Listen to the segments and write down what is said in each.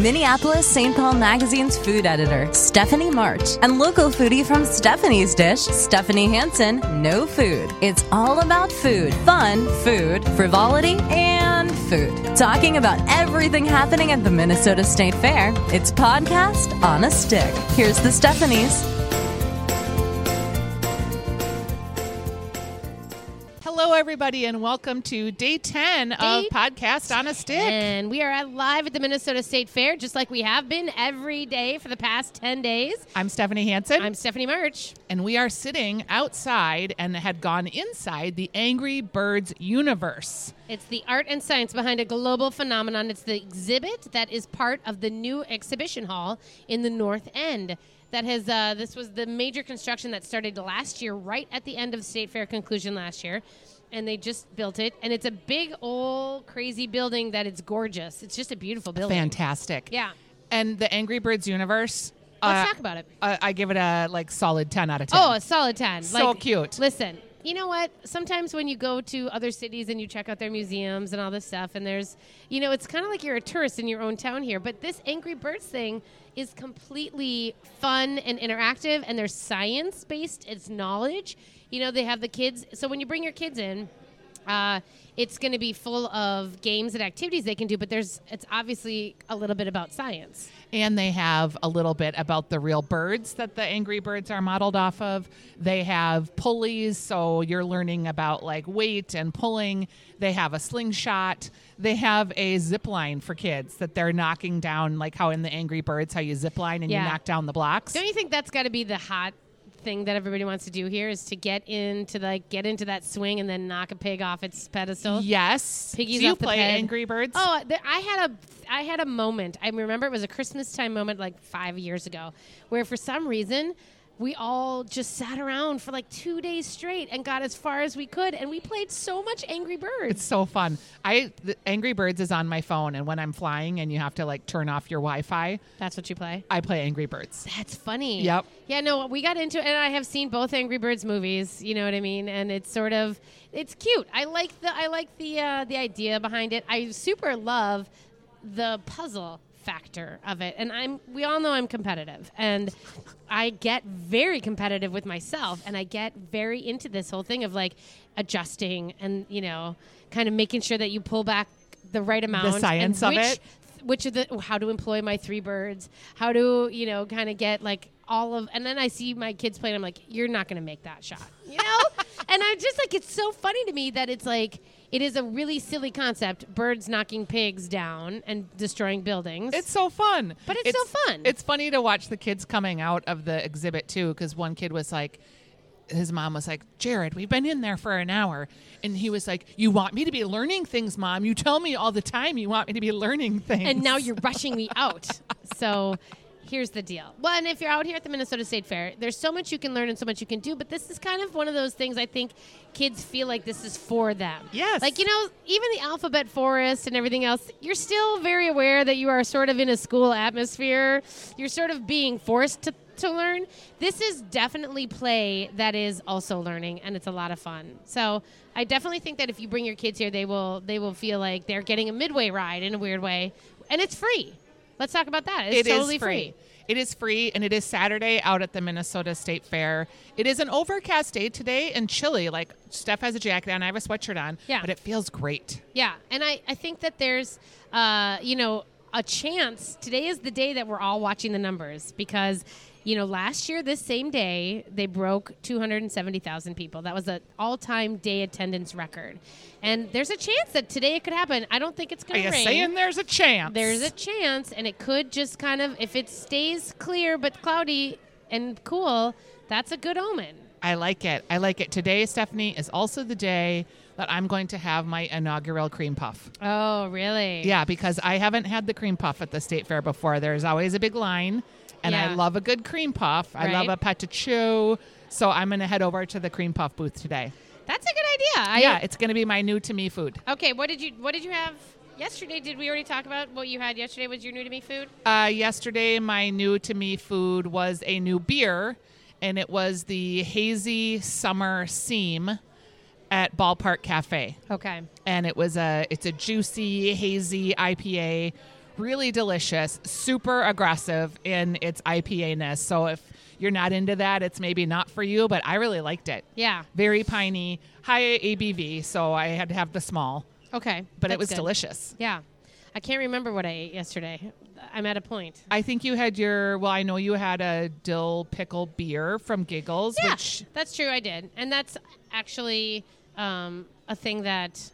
Minneapolis St. Paul Magazine's food editor, Stephanie March, and local foodie from Stephanie's Dish, Stephanie Hansen, No Food. It's all about food, fun, food, frivolity, and food. Talking about everything happening at the Minnesota State Fair. It's podcast on a stick. Here's the Stephanies. Hello, everybody, and welcome to day 10 of Day Podcast on a Stick. And we are live at the Minnesota State Fair, just like we have been every day for the past 10 days. I'm Stephanie Hansen, I'm Stephanie March. and we are sitting outside and had gone inside the Angry Birds universe. It's the art and science behind a global phenomenon. It's the exhibit that is part of the new exhibition hall in the North End. That has uh, this was the major construction that started last year, right at the end of State Fair conclusion last year, and they just built it. And it's a big old crazy building that it's gorgeous. It's just a beautiful building. Fantastic. Yeah. And the Angry Birds universe. Let's uh, talk about it. I I give it a like solid 10 out of 10. Oh, a solid 10. So cute. Listen, you know what? Sometimes when you go to other cities and you check out their museums and all this stuff, and there's, you know, it's kind of like you're a tourist in your own town here. But this Angry Birds thing is completely fun and interactive, and there's science based, it's knowledge. You know, they have the kids. So when you bring your kids in, uh, it's going to be full of games and activities they can do, but there's it's obviously a little bit about science. And they have a little bit about the real birds that the Angry Birds are modeled off of. They have pulleys, so you're learning about like weight and pulling. They have a slingshot. They have a zip line for kids that they're knocking down, like how in the Angry Birds, how you zip line and Yeah. you knock down the blocks. Don't you think that's got to be the hot thing that everybody wants to do here is to get into like get into that swing and then knock a pig off its pedestal? yes. Piggies Do you the play. Angry Birds? Oh, there, I had a I had a moment. I remember it was a Christmas time moment like 5 years ago where for some reason we all just sat around for like 2 days straight and got as far as we could and we played so much Angry Birds. It's so fun. I the Angry Birds is on my phone, and when I'm flying and you have to like turn off your Wi-Fi, That's what you play? I play Angry Birds. That's funny. Yep. Yeah, no, we got into it, and I have seen both Angry Birds movies. You know what I mean? And it's sort of, it's cute. I like the, I like the, uh, the idea behind it. I super love the puzzle factor of it, and I'm, we all know I'm competitive, and I get very competitive with myself, and I get very into this whole thing of like adjusting and you know, kind of making sure that you pull back the right amount. and science of which- it. which of the how to employ my three birds how to you know kind of get like all of and then i see my kids playing i'm like you're not going to make that shot you know and i'm just like it's so funny to me that it's like it is a really silly concept birds knocking pigs down and destroying buildings It's so fun. But it's so fun. It's funny to watch the kids coming out of the exhibit too, because one kid was like, his mom was like, Jared, we've been in there for an hour. And he was like, You want me to be learning things, mom? You tell me all the time you want me to be learning things. and now you're rushing me out. So here's the deal. Well, and if you're out here at the Minnesota State Fair, there's so much you can learn and so much you can do, but this is kind of one of those things I think kids feel like this is for them. Yes. Like, you know, even the alphabet forest and everything else, you're still very aware that you are sort of in a school atmosphere. You're sort of being forced to to learn. This is definitely play that is also learning and it's a lot of fun. So, I definitely think that if you bring your kids here, they will they will feel like they're getting a midway ride in a weird way, and it's free. Let's talk about that. It's It is totally free. It is free, and it is Saturday out at the Minnesota State Fair. It is an overcast day today and chilly. Like Steph has a jacket on, I have a sweatshirt on. Yeah. but it feels great. Yeah, and I, I think that there's, uh, you know, a chance. Today is the day that we're all watching the numbers because, you know, last year this same day they broke 270,000 people. That was an all-time day attendance record, and there's a chance that today it could happen. I don't think it's going to you rain. saying there's a chance? there's a chance, and it could just kind of, if it stays clear but cloudy and cool, that's a good omen. I like it. I like it. Today, Stephanie, is also the day that I'm going to have my inaugural cream puff. Oh, really? Yeah, because I haven't had the cream puff at the state fair before. There's always a big line, and I love a good cream puff. I love a pâte à choux. So I'm going to head over to the cream puff booth today. That's a good idea. I, yeah, it's going to be my new to me food. Okay, what did you what did you have yesterday? Did we already talk about what you had yesterday? Was your new to me food? Uh, yesterday, my new to me food was a new beer, and it was the Hazy Summer Seam at Ballpark Cafe. Okay. and it was a it's a juicy hazy IPA really delicious, super aggressive in its IPA ness. So if you're not into that, it's maybe not for you, but I really liked it. Yeah. Very piney, high ABV, so I had to have the small, Okay. but it was good. delicious. Yeah. I can't remember what I ate yesterday. I'm at a point. I think you had your, well, I know you had a dill pickle beer from Giggles, Yeah, which that's true. I did, and that's actually um, a thing that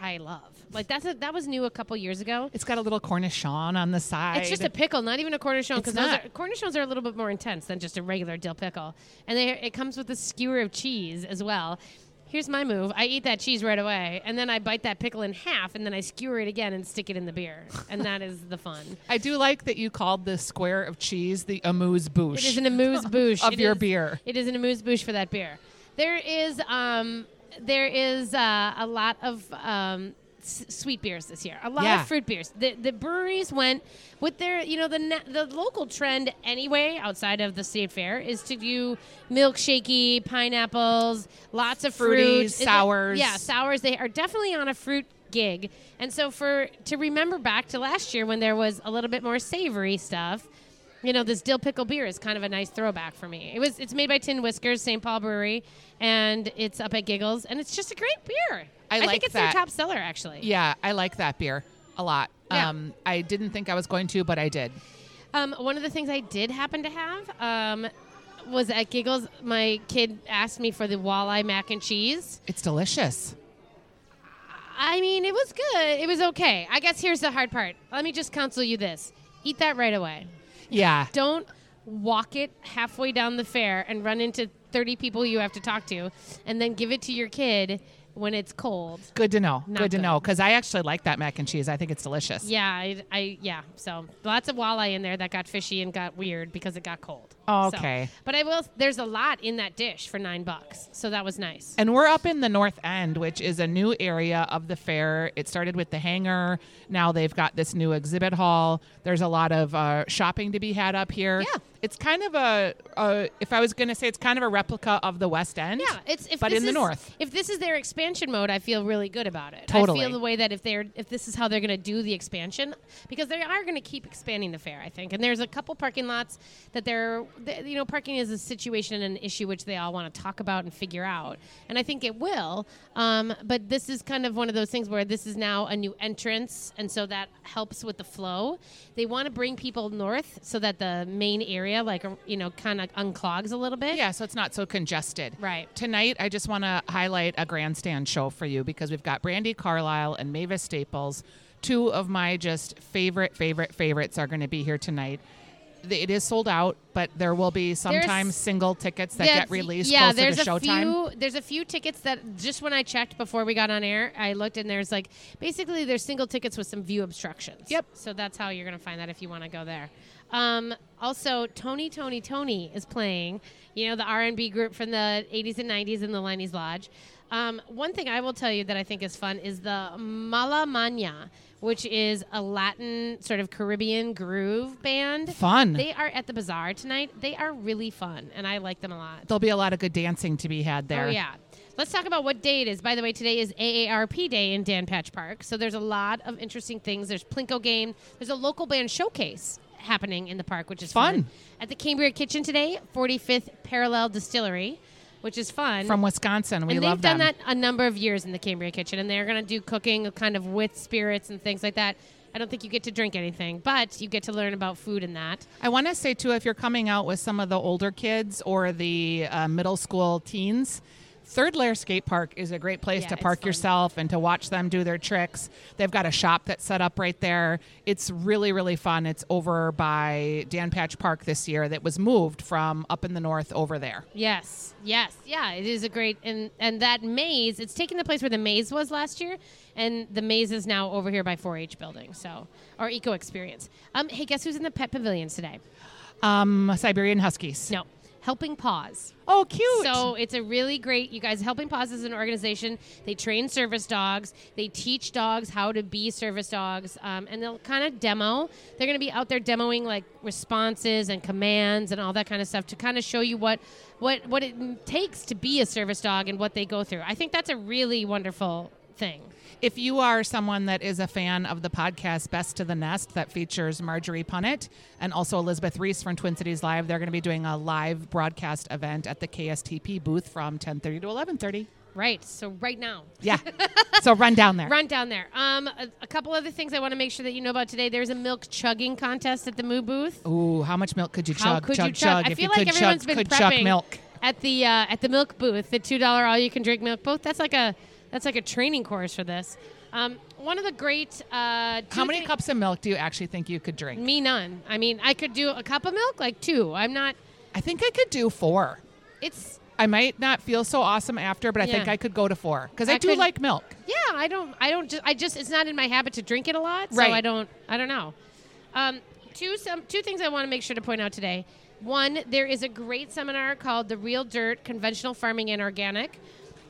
I love. Like that's a, that was new a couple years ago. it's got a little cornichon on the side. It's just a pickle, not even a cornichon, because those not. are, cornichons are a little bit more intense than just a regular dill pickle, and they, it comes with a skewer of cheese as well. Here's my move: I eat that cheese right away, and then I bite that pickle in half, and then I skewer it again and stick it in the beer, and that is the fun. I do like that you called the square of cheese the amuse bouche. It is an amuse bouche Of It your is- beer. It is an amuse bouche for that beer. There is um, there is uh, a lot of um, s- sweet beers this year. A lot Yeah. of fruit beers. The the breweries went with their you know the na- the local trend anyway outside of the state fair is to do milkshakey pineapples, lots of fruit, Is it- sours. Yeah, sours. They are definitely on a fruit gig. And so for to remember back to last year when there was a little bit more savory stuff, you know, this dill pickle beer is kind of a nice throwback for me. It was it's made by Tin Whiskers, St. Paul Brewery, and it's up at Giggles, and it's just a great beer. I think like it's that. their top seller actually. Yeah, I like that beer a lot. Yeah. Um, I didn't think I was going to, but I did. Um, one of the things I did happen to have um, was at Giggles. My kid asked me for the walleye mac and cheese. It's delicious. I mean, it was good. It was okay. I guess here's the hard part. Let me just counsel you this: eat that right away. Yeah. Don't walk it halfway down the fair and run into 30 people you have to talk to, and then give it to your kid when it's cold. Good to know. Not good to know because I actually like that mac and cheese. I think it's delicious. Yeah, I, I yeah. So lots of walleye in there that got fishy and got weird because it got cold. Oh, So- okay. but I will. There's a lot in that dish for nine bucks, so that was nice. And we're up in the North End, which is a new area of the fair. It started with the hangar. Now they've got this new exhibit hall. There's a lot of uh, shopping to be had up here. Yeah. It's kind of a, a if I was going to say, it's kind of a replica of the West End. Yeah, it's if but this in the north. If this is their expansion mode, I feel really good about it. Totally. I feel the way that if they're if this is how they're going to do the expansion, because they are going to keep expanding the fair, I think. And there's a couple parking lots that they're, th- you know, parking is a situation and an issue which they all want to talk about and figure out, and I think it will. Um, but this is kind of one of those things where this is now a new entrance, and so that helps with the flow. They want to bring people north so that the main area, like you know, kind of unclogs a little bit. Yeah, so it's not so congested. Right. Tonight, I just want to highlight a grandstand show for you because we've got Brandi Carlile and Mavis Staples. Two of my just favorite, favorite, favorites are going to be here tonight. It is sold out, but there will be sometimes single tickets that get released yeah, closer there's to a showtime. few. There's a few tickets that just when I checked before we got on air, I looked and there's like basically there's single tickets with some view obstructions. Yep. So that's how you're gonna find that if you want to go there. Um, also, Tony, Tony, Tony is playing. You know the R&B group from the 80s and 90s in the Leinie's Lodge. Um, one thing I will tell you that I think is fun is the Malamanya, which is a Latin sort of Caribbean groove band. Fun. They are at the bazaar tonight. They are really fun, and I like them a lot. There'll be a lot of good dancing to be had there. Oh yeah. Let's talk about what day it is. By the way, today is AARP Day in Dan Patch Park. So there's a lot of interesting things. There's Plinko game. There's a local band showcase happening in the park, which is Fun. At the Cambria Kitchen today, 45th Parallel Distillery, which is fun. From Wisconsin, we love that. and love they've done them. that a number of years in the Cambria Kitchen, and they're going to do cooking kind of with spirits and things like that. I don't think you get to drink anything, but you get to learn about food and that. I want to say too, if you're coming out with some of the older kids or the uh, middle school teens, Third Lair Skate Park is a great place Yeah, to park yourself and to watch them do their tricks. They've got a shop that's set up right there. It's really, really fun. It's over by Dan Patch Park this year that was moved from up in the north over there. Yes, yes, yeah. It is a great and and that maze. It's taking the place where the maze was last year, and the maze is now over here by 4-H building. So our Eco Experience. Um, hey, guess who's in the pet pavilions today? Um, Siberian Huskies. No, Helping Paws. Oh, cute. So it's a really great. You guys, Helping Paws is an organization. They train service dogs. They teach dogs how to be service dogs, um, and they'll kind of demo. They're going to be out there demoing like responses and commands and all that kind of stuff to kind of show you what what what it takes to be a service dog and what they go through. I think that's a really wonderful thing. If you are someone that is a fan of the podcast Best to the Nest that features Marjorie Punnett and also Elizabeth Ries from Twin Cities Live, they're going to be doing a live broadcast event at the KSTP booth from 10:30 to 11:30. Right. So right now, Yeah. so run down there. run down there. Um, a, a couple other things I want to make sure that you know about today. There's a milk chugging contest at the Moo booth. Ooh, how much milk could you How chug? could chug, you chug? I If feel you like could everyone's chug, been prepping milk. at the uh, at the milk booth, the two dollar all you can drink milk booth. That's like a that's like a training course for this. Um, one of the great. Uh, How many thi- cups of milk do you actually think you could drink? Me none. I mean, I could do a cup of milk, like two. I'm not. I think I could do four. It's I might not feel so awesome after, but I think I could go to four because I, I do could- like milk. yeah. I don't. I don't. Just, I just. It's not in my habit to drink it a lot. So Right. I don't. I don't know. Um, two some two things I want to make sure to point out today. One, there is a great seminar called "The Real Dirt: Conventional Farming and Organic,"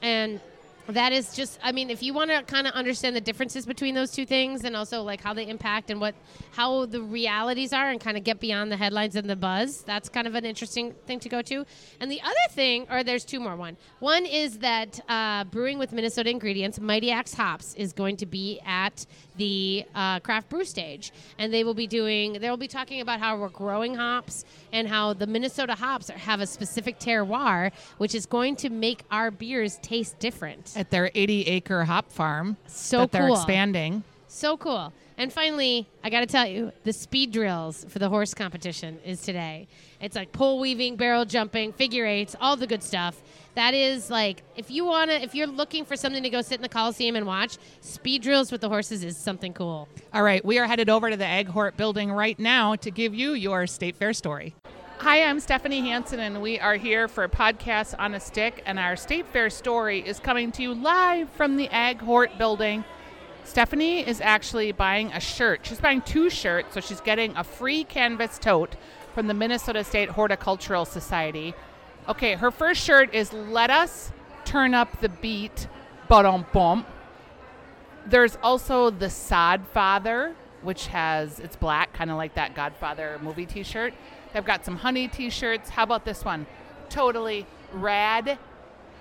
and that is just i mean if you want to kind of understand the differences between those two things and also like how they impact and what how the realities are and kind of get beyond the headlines and the buzz that's kind of an interesting thing to go to. And the other thing or there's two more one. One is that uh, brewing with minnesota ingredients mighty axe hops is going to be at the uh, craft brew stage. And they will be doing they will be talking about how we're growing hops and how the minnesota hops are, have a specific terroir which is going to make our beers taste different At their 80 acre hop farm So that they're expanding. So cool. And finally, I got to tell you, the speed drills for the horse competition is today. It's like pole weaving, barrel jumping, figure eights, all the good stuff. That is like if you want to if you're looking for something to go sit in the Coliseum and watch, speed drills with the horses is something cool. All right, we are headed over to the Ag Hort building right now to give you your State Fair story. Hi, I'm Stephanie Hansen, and we are here for Podcast on a Stick, and our State Fair story is coming to you live from the Ag Hort building. Stephanie is actually buying a shirt. She's buying two shirts, so she's getting a free canvas tote from the Minnesota State Horticultural Society. Okay, her first shirt is Let Us Turn Up the Beat, but on bump. There's also the Sod Father, which has it's black, kind of like that Godfather movie T-shirt. They've got some honey T-shirts. How about this one? Totally rad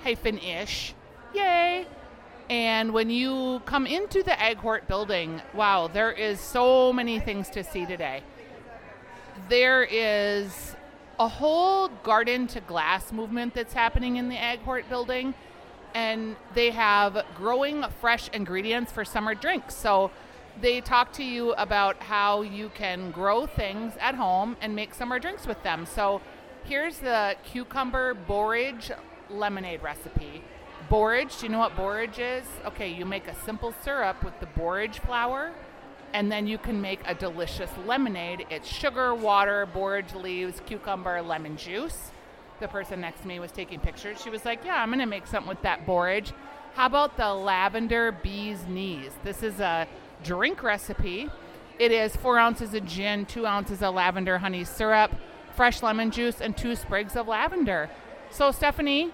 hyphen ish. Yay! And when you come into the Ag Hort building, wow, there is so many things to see today. There is a whole garden to glass movement that's happening in the Ag Hort building and they have growing fresh ingredients for summer drinks. So they talk to you about how you can grow things at home and make summer drinks with them. So here's the cucumber borage lemonade recipe. Borage, do you know what borage is? Okay, you make a simple syrup with the borage flower and then you can make a delicious lemonade. It's sugar, water, borage leaves, cucumber, lemon juice the person next to me was taking pictures. She was like, Yeah, I'm going to make something with that borage. How about the lavender bee's knees? This is a drink recipe. It is four ounces of gin, two ounces of lavender honey syrup, fresh lemon juice, and two sprigs of lavender. So, Stephanie,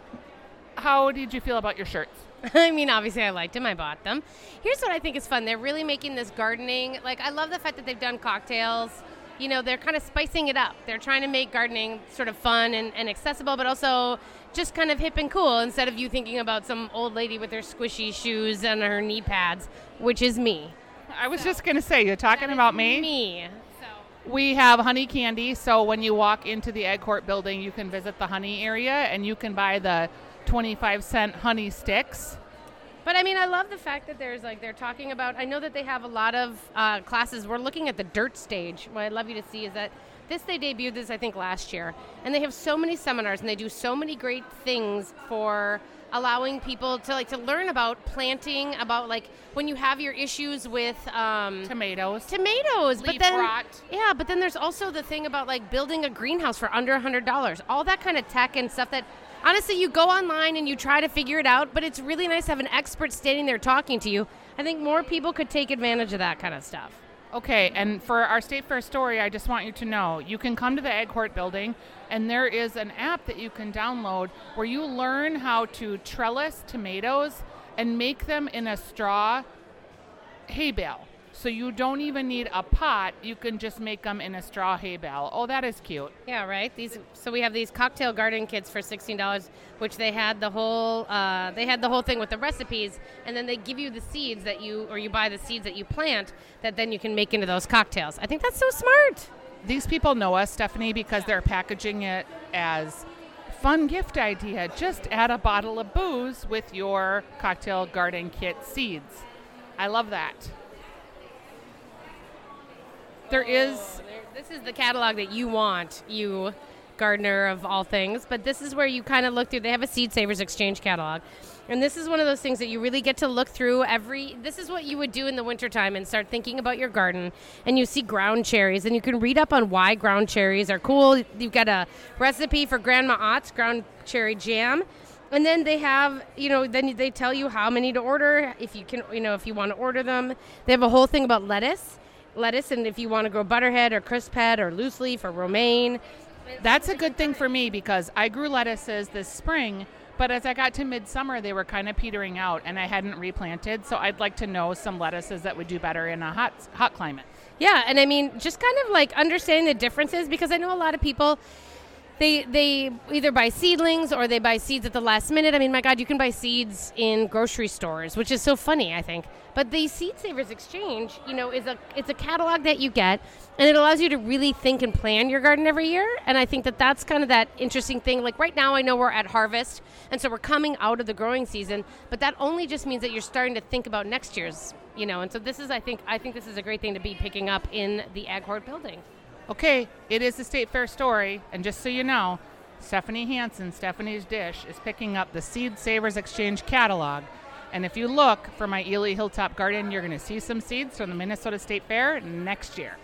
how did you feel about your shirts? I mean, obviously, I liked them. I bought them. Here's what I think is fun. They're really making this gardening. Like, I love the fact that they've done cocktails. You know, they're kind of spicing it up. They're trying to make gardening sort of fun and, and accessible, but also just kind of hip and cool instead of you thinking about some old lady with her squishy shoes and her knee pads, which is me. I was just going to say, you're talking about me? Me. We have honey candy, so when you walk into the Ag Hort building, you can visit the honey area and you can buy the 25 cent honey sticks. But I mean, I love the fact that there's like they're talking about. I know that they have a lot of uh, classes. We're looking at the dirt stage. What I'd love you to see is that this they debuted this I think last year, and they have so many seminars and they do so many great things for allowing people to like to learn about planting, about like when you have your issues with um, Tomatoes. tomatoes, but then rot. yeah, but then there's also the thing about like building a greenhouse for under a hundred dollars. All that kind of tech and stuff that honestly you go online and you try to figure it out, but it's really nice to have an expert standing there talking to you. I think more people could take advantage of that kind of stuff. Okay, and for our State Fair story, I just want you to know you can come to the Ag Hort building, and there is an app that you can download where you learn how to trellis tomatoes and make them in a straw hay bale. So you don't even need a pot. You can just make them in a straw hay bale. Oh, that is cute. Yeah, right. These so we have these cocktail garden kits for sixteen dollars, which they had the whole uh, they had the whole thing with the recipes, and then they give you the seeds that you or you buy the seeds that you plant that then you can make into those cocktails. I think that's so smart. These people know us, Stephanie, because they're packaging it as fun gift idea. Just add a bottle of booze with your cocktail garden kit seeds. I love that. There is. This is the catalog that you want, you gardener of all things. But this is where you kind of look through. They have a Seed Savers Exchange catalog. And this is one of those things that you really get to look through every. This is what you would do in the wintertime and start thinking about your garden. And you see ground cherries, and you can read up on why ground cherries are cool. You've got a recipe for Grandma Ott's ground cherry jam. And then they have, you know, then they tell you how many to order, if you can, you know, if you want to order them. They have a whole thing about lettuce lettuce, and if you want to grow butterhead or crisp head or loose leaf or romaine. That's a good thing for me because I grew lettuces this spring, but as I got to midsummer, they were kind of petering out, and I hadn't replanted. So I'd like to know some lettuces that would do better in a hot hot climate. Yeah, and I mean, just kind of like understanding the differences because I know a lot of people they they either buy seedlings or they buy seeds at the last minute. I mean, my God, you can buy seeds in grocery stores, which is so funny. I think, but the Seed Savers Exchange, you know, is a it's a catalog that you get, and it allows you to really think and plan your garden every year. And I think that that's kind of that interesting thing. Like right now, I know we're at harvest, and so we're coming out of the growing season, but that only just means that you're starting to think about next year's, you know. And so this is, I think, I think this is a great thing to be picking up in the Ag Hort building. Okay, it is a State Fair story, and just so you know, Stephanie Hansen, Stephanie's Dish, is picking up the Seed Savers Exchange catalog. And if you look for my Ely Hilltop Garden, you're going to see some seeds from the Minnesota State Fair next year.